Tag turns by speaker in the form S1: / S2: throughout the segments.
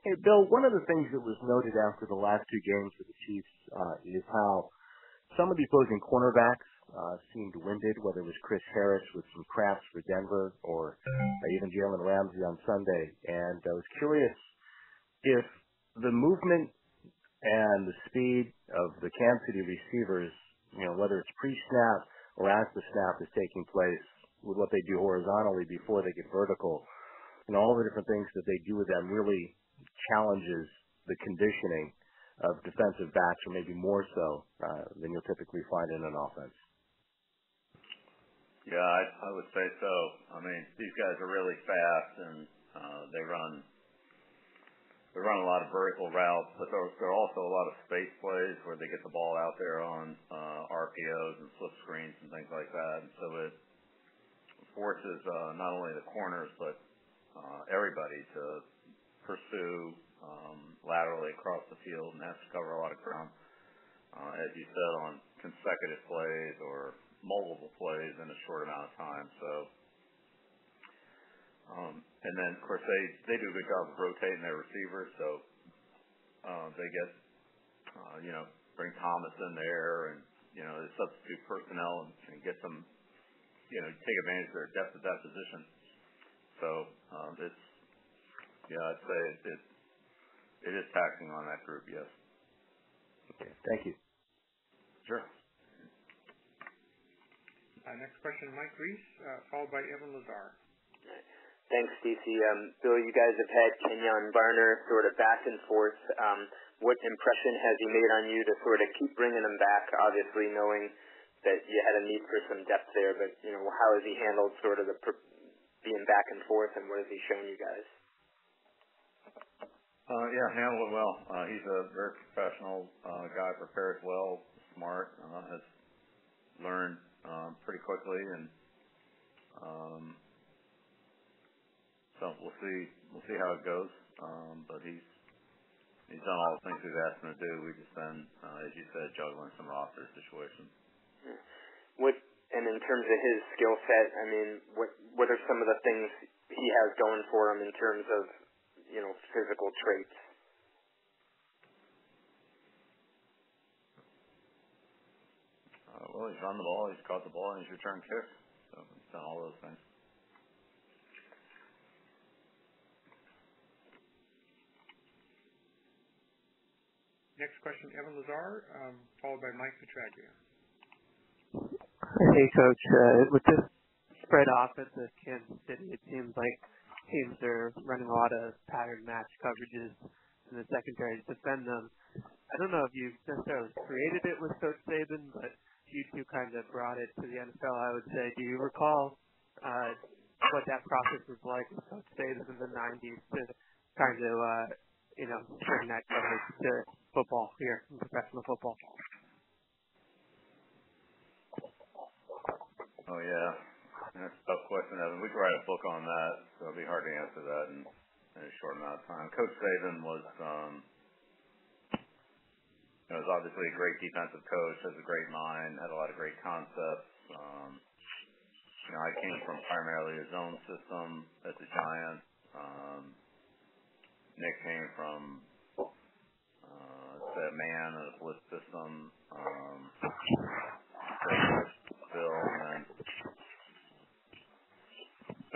S1: Hey, Bill, one of the things that was noted after the last two games for the Chiefs uh, is how some of the opposing cornerbacks uh, seemed winded, whether it was Chris Harris with some cramps for Denver or uh, even Jalen Ramsey on Sunday. And I was curious if the movement and the speed of the Kansas City receivers, you know, whether it's pre-snap or as the snap is taking place with what they do horizontally before they get vertical, and all the different things that they do with them really challenges the conditioning of defensive backs or maybe more so uh, than you'll typically find in an offense.
S2: Yeah, I would say so. I mean, these guys are really fast, and uh, they run they run a lot of vertical routes, but there are also a lot of space plays where they get the ball out there on uh, RPOs and flip screens and things like that. And so it forces not only the corners but everybody to pursue um, laterally across the field and have to cover a lot of ground, uh, as you said, on consecutive plays or multiple plays in a short amount of time. So um and then of course, they do a good job of rotating their receivers. So uh, they get, uh, you know, bring Thomas in there and you know, they substitute personnel and get them to take advantage of their depth at that position. Um, I'd say it is taxing on that group, yes.
S1: Okay. Thank you.
S2: Sure.
S3: Uh, next question, Mike Reiss, uh, followed by Evan Lazar.
S4: Thanks, DC. Um, Bill, you guys have had Kenjon Barner sort of back and forth. Um, what impression has he made on you to sort of keep bringing him back, obviously knowing that you had a need for some depth there? But you know, how has he handled sort of the being back and forth, and what has he shown you guys?
S2: Uh, yeah, handled it well. Uh, he's a very professional uh, guy, prepares well, smart, has learned um, pretty quickly. And um so we'll see we'll see how it goes. Um but he's he's done all the things we've asked him to do. We've just been, as you said, juggling some roster situations. Hmm.
S4: What and in terms of his skill set, I mean, what what are some of the things he has going for him in terms of physical traits?
S2: Uh, Well, he's run the ball, he's caught the ball, and he's returned kicks. So he's done all those things.
S3: Next question, Evan Lazar, followed by Mike Petraglia.
S5: Hey, Coach. Uh, With this spread offense at Kansas City, it seems like teams are running a lot of pattern match coverages in the secondary to defend them. I don't know if you necessarily created it with Coach Saban, but you two kind of brought it to the NFL, I would say. Do you recall what that process was like with Coach Saban in the 1990s to kind of uh, you know, bring that coverage to football here professional football?
S2: Oh, yeah. That's a tough question, Evan. We could write a book on that, so it'll be hard to answer that in a short amount of time. Coach Saban was um was obviously a great defensive coach, has a great mind, had a lot of great concepts. Um you know, I came from primarily a zone system at the Giants. Nick came from, let's say, a man and a blitz system. Bill and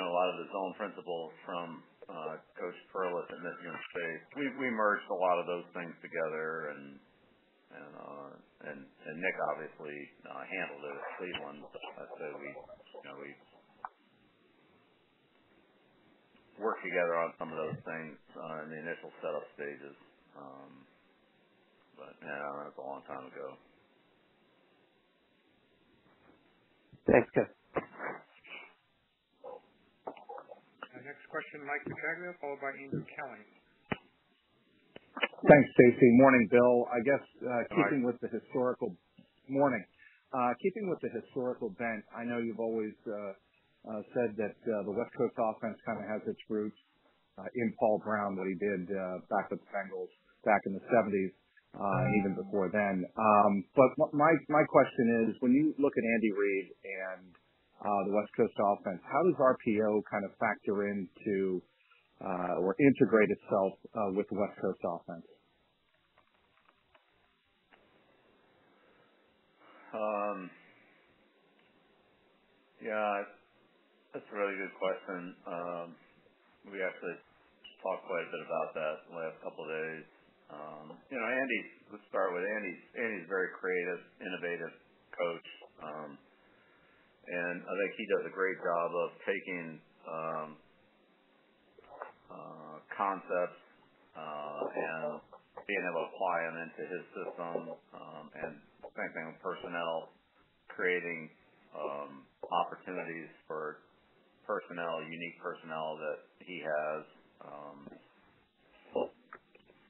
S2: a lot of the zone principles from uh, Coach Perles at Michigan State. We merged a lot of those things together, and uh, Nick obviously uh, handled it at Cleveland. I'd we worked together on some of those things in the initial setup stages. Um but yeah, that's a long time ago.
S5: Thanks, Coach.
S3: Next question, Mike Petraglia, followed by Andrew Kelly.
S6: Thanks, Stacy. Morning, Bill. I guess uh, keeping with the historical morning. Uh, keeping with the historical bent, I know you've always uh, said that the West Coast offense kind of has its roots in Paul Brown, what he did back with the Bengals back in the 1970s and even before then. Um, but my question is, when you look at Andy Reid and Uh, the West Coast offense, how does RPO kind of factor into uh, or integrate itself uh, with the West Coast offense?
S2: Um, yeah, that's a really good question. Um, we actually talked quite a bit about that the last couple of days. Um, you know, Andy, let's start with Andy. Andy's a very creative, innovative coach. I think he does a great job of taking concepts and being able to apply them into his system. Um and same thing with personnel, creating opportunities for personnel, unique personnel that he has. Um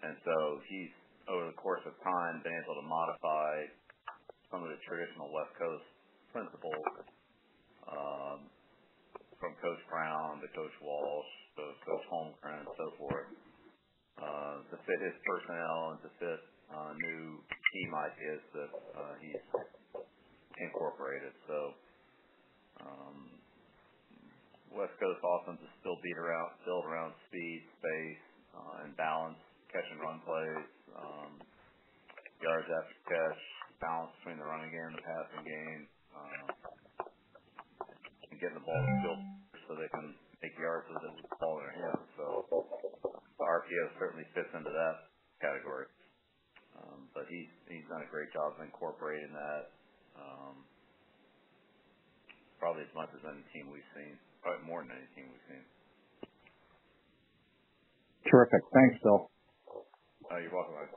S2: and so he's, over the course of time, been able to modify some of the traditional West Coast principles Um, from Coach Brown to Coach Walsh to Coach Holmgren and so forth uh, to fit his personnel and to fit uh, new team ideas that uh, he's incorporated. So, um, West Coast offense is still built around speed, space, and balance, catch and run plays, um, yards after catch, balance between the running game and the passing game, and getting the ball to field so they can make yards with the ball in their hands. So the RPO certainly fits into that category. Um, but he he's done a great job of incorporating that um, probably as much as any team we've seen, probably more than any team we've seen.
S6: Terrific. Thanks, Bill.
S2: Uh, you're welcome.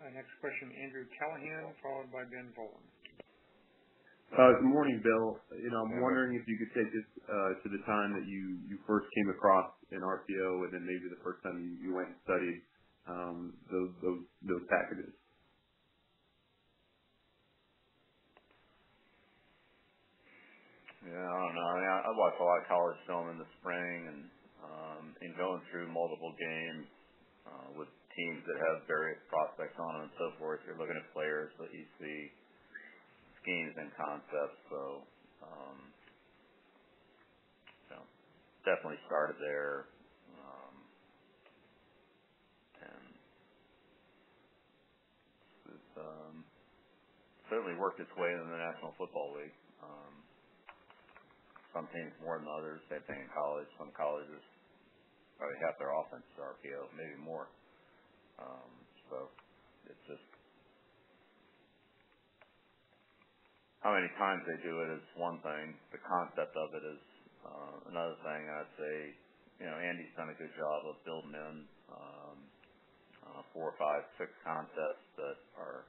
S3: Uh, next question, Andrew Callahan, followed by Ben Volin.
S7: Uh, good morning, Bill. You know, I'm wondering if you could take us uh, to the time that you first came across an RPO and then maybe the first time you went and studied um, those those packages.
S2: Yeah, I don't know. I mean, I watched a lot of college film in the spring and um, going through multiple games uh, with teams that have various prospects on them and so forth. You're looking at players that you see, schemes and concepts. So um, definitely started there. Um, it's um, certainly worked its way into the National Football League. Some teams more than others. Same thing in college. Some colleges probably half their offense RPO, maybe more. Um so it's just how many times they do it is one thing. The concept of it is uh, another thing. I'd say you know, Andy's done a good job of building in um, uh, four, five, six concepts that are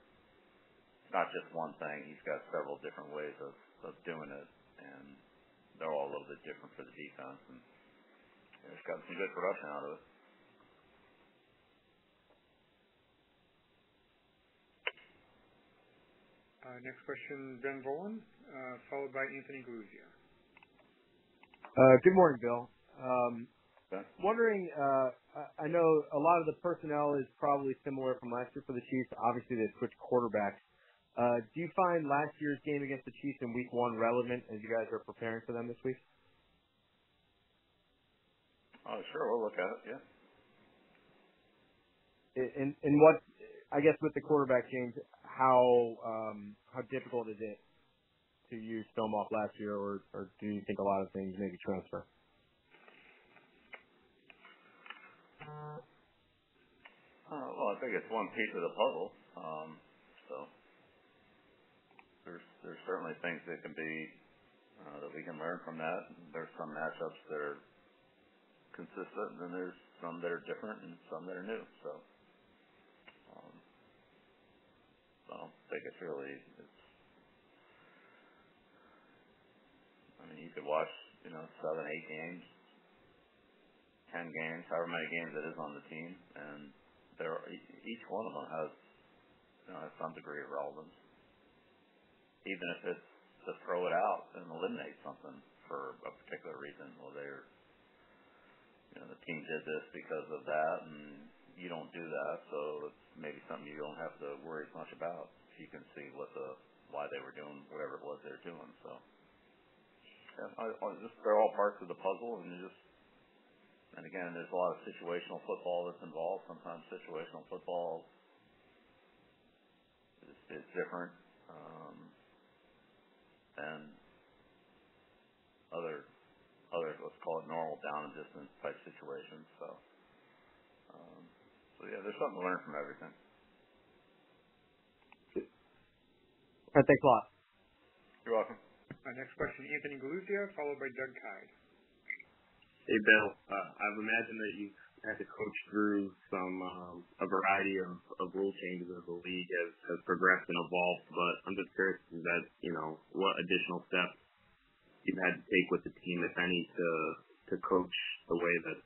S2: not just one thing. He's got several different ways of doing it, and they're all a little bit different for the defense. And he's gotten some good production out of it.
S3: Uh, next question, Ben Volin, uh, followed by Anthony Galuzzi.
S8: Uh, good morning, Bill. Um, wondering, I know a lot of the personnel is probably similar from last year for the Chiefs. Obviously, they switched quarterbacks. Do you find last year's game against the Chiefs in week one relevant as you guys are preparing for them this week?
S2: Oh, sure. We'll look at it. Yeah.
S8: And and what I guess with the quarterback change, Um, how difficult is it to use film off last year, or do you think a lot of things maybe transfer?
S2: Uh, well, I think it's one piece of the puzzle. Um, there are certainly things uh, that we can learn from that. There are some matchups that are consistent, and then there are some that are different and some that are new. I don't think it's really—I mean, you could watch seven, eight games, 10 games, however many games it is on the team, and each one of them has some degree of relevance. Even if it's to throw it out and eliminate something for a particular reason. Or they're you know, the team did this because of that, and you don't do that. So it's maybe something you don't have to worry as much about if you can see what the why they were doing whatever it was they were doing. So Yeah, just they're all parts of the puzzle, and just and Again, there's a lot of situational football that's involved. Sometimes situational football is different um, than other, let's call it normal down and distance type situations. Um, Yeah, there's something to learn from everything.
S8: All right. Thanks a lot.
S2: You're welcome.
S3: Our next question, Anthony Galuccio, followed by Doug Kyed.
S9: Hey, Bill. I've imagined that you've had to coach through some um a variety of of rule changes as the league has has progressed and evolved. But I'm just curious to bet, you know, what additional steps you've had to take with the team, if any, to to coach the way that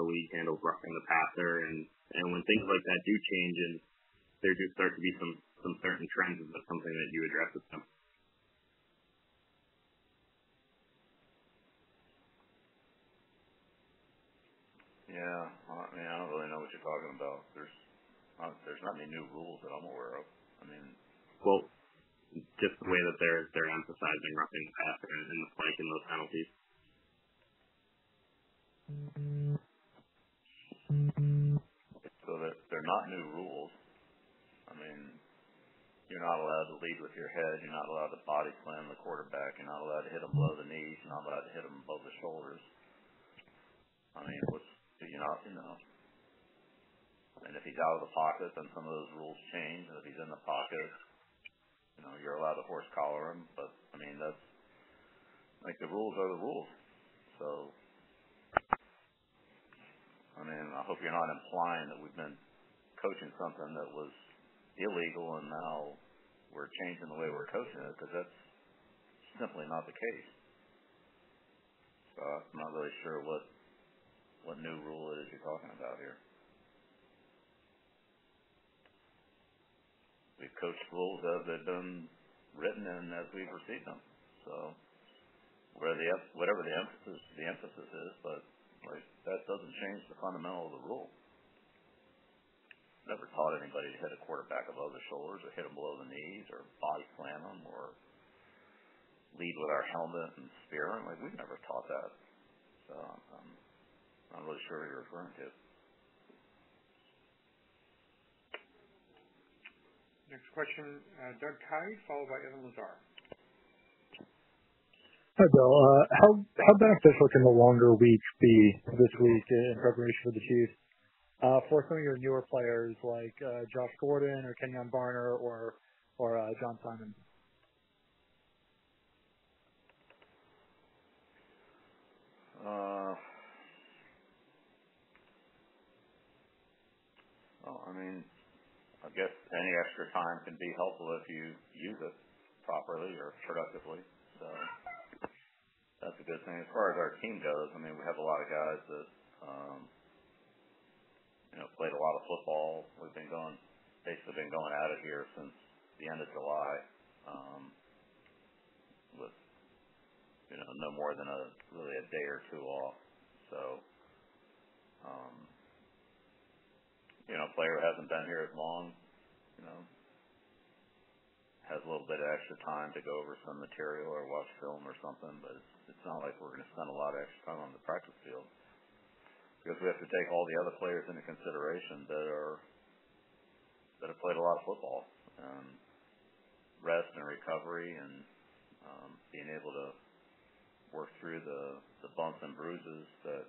S9: the league handles roughing the passer. When things like that do change and
S2: New rules. I mean, you're not allowed to lead with your head. You're not allowed to body slam the quarterback. You're not allowed to hit him below the knees. You're not allowed to hit him above the shoulders. I mean, what's you're not you know. And if he's out of the pocket, then some of those rules change. And if he's in the pocket, you know, you're allowed to horse collar him. But I mean, that's like the rules are the rules. So I mean, I hope you're not implying that we've been coaching something that was illegal and now we're changing the way we're coaching it because that's simply not the case. So I'm not really sure what what new rule it is you're talking about here. We've coached rules as they've been written and as we've received them. So, where the whatever the emphasis is, but like that doesn't change the fundamental of the rule. Never taught anybody to hit a quarterback above the shoulders or hit him below the knees or body slam him or lead with our helmet and spear him. We've never taught that. So um, I'm not really sure what you're referring to.
S3: Next question, uh, Doug Kyed, followed by Evan Lazar.
S10: Hi, Bill. Uh, how how beneficial can the longer week be this week in preparation for the Chiefs Uh, for some of your newer players like uh, Josh Gordon or Kenjon Barner or or uh, John Simon?
S2: Oh, I mean, I guess any extra time can be helpful if you use it properly or productively. So that's a good thing. As far as our team goes, I mean, we have a lot of guys that played a lot of football. We've been going, basically been going at it here since the end of July um, with you know, no more than really a day or two off. A um, player who hasn't been here as long you know, has a little bit of extra time to go over some material or watch film or something. But it's not like we're going to spend a lot of extra time on the practice field because we have to take all the other players into consideration that are that have played a lot of football and rest and recovery and um, being able to work through the bumps and bruises that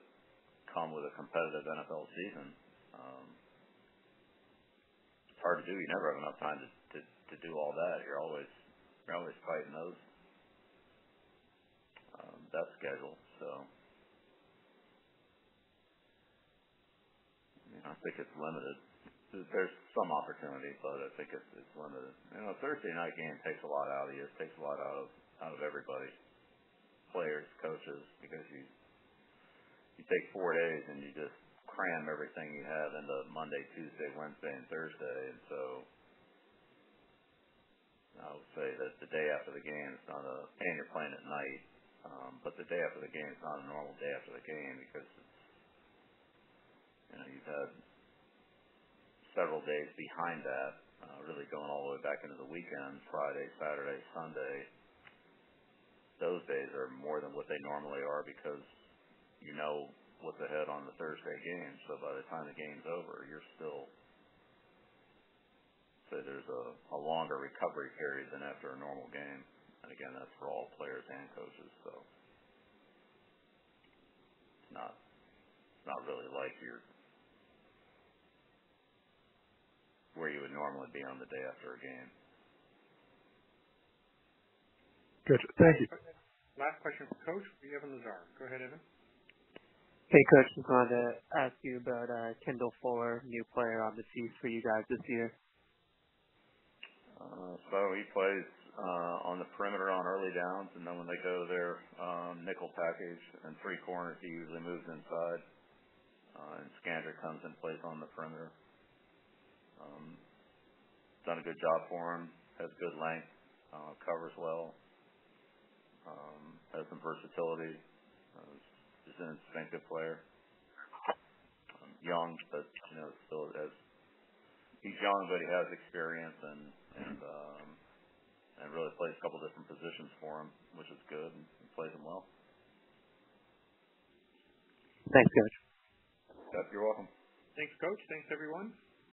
S2: come with a competitive NFL season. Um, it's hard to do. You never have enough time to do all that. You're always fighting those that schedule. I think it's limited. There's some opportunity, but I think it's limited. You know, a Thursday night game takes a lot out of you. It takes a lot out of out of everybody, players, coaches, because you you take four days and you just cram everything you have into Monday, Tuesday, Wednesday, and Thursday. And so I would say that the day after the game, it's not a—and you're playing at night. Um, but the day after the game is not a normal day after the game because you've had several days behind that, uh, really going all the way back into the weekend, Friday, Saturday, Sunday. Those days are more than what they normally are because you know what's ahead on the Thursday game. So by the time the game's over, you're still say there's a longer recovery period than after a normal game. And again, that's for all players and coaches. So it's not really like you're where you would normally be on the day after a game.
S10: Good. Thank you.
S3: Last question for Coach. Evan Lazar. Go ahead, Evan.
S5: Hey, Coach. Just wanted to ask you about uh, Kendall Fuller, new player on the Chiefs for you guys this year.
S2: Uh so he plays uh, on the perimeter on early downs, and then when they go to their um, nickel package and three corners, he usually moves inside. Uh, and Scandrick comes and plays on the perimeter. Um, done a good job for him. Has good length. Uh, covers well. Um, has some versatility. Uh, is an instinctive player. Um, young, but still has he's young, but he has experience and really plays a couple different positions for him, which is good, and plays them well.
S5: Thanks, Coach.
S2: Yep. You're welcome.
S3: Thanks, Coach. Thanks, everyone.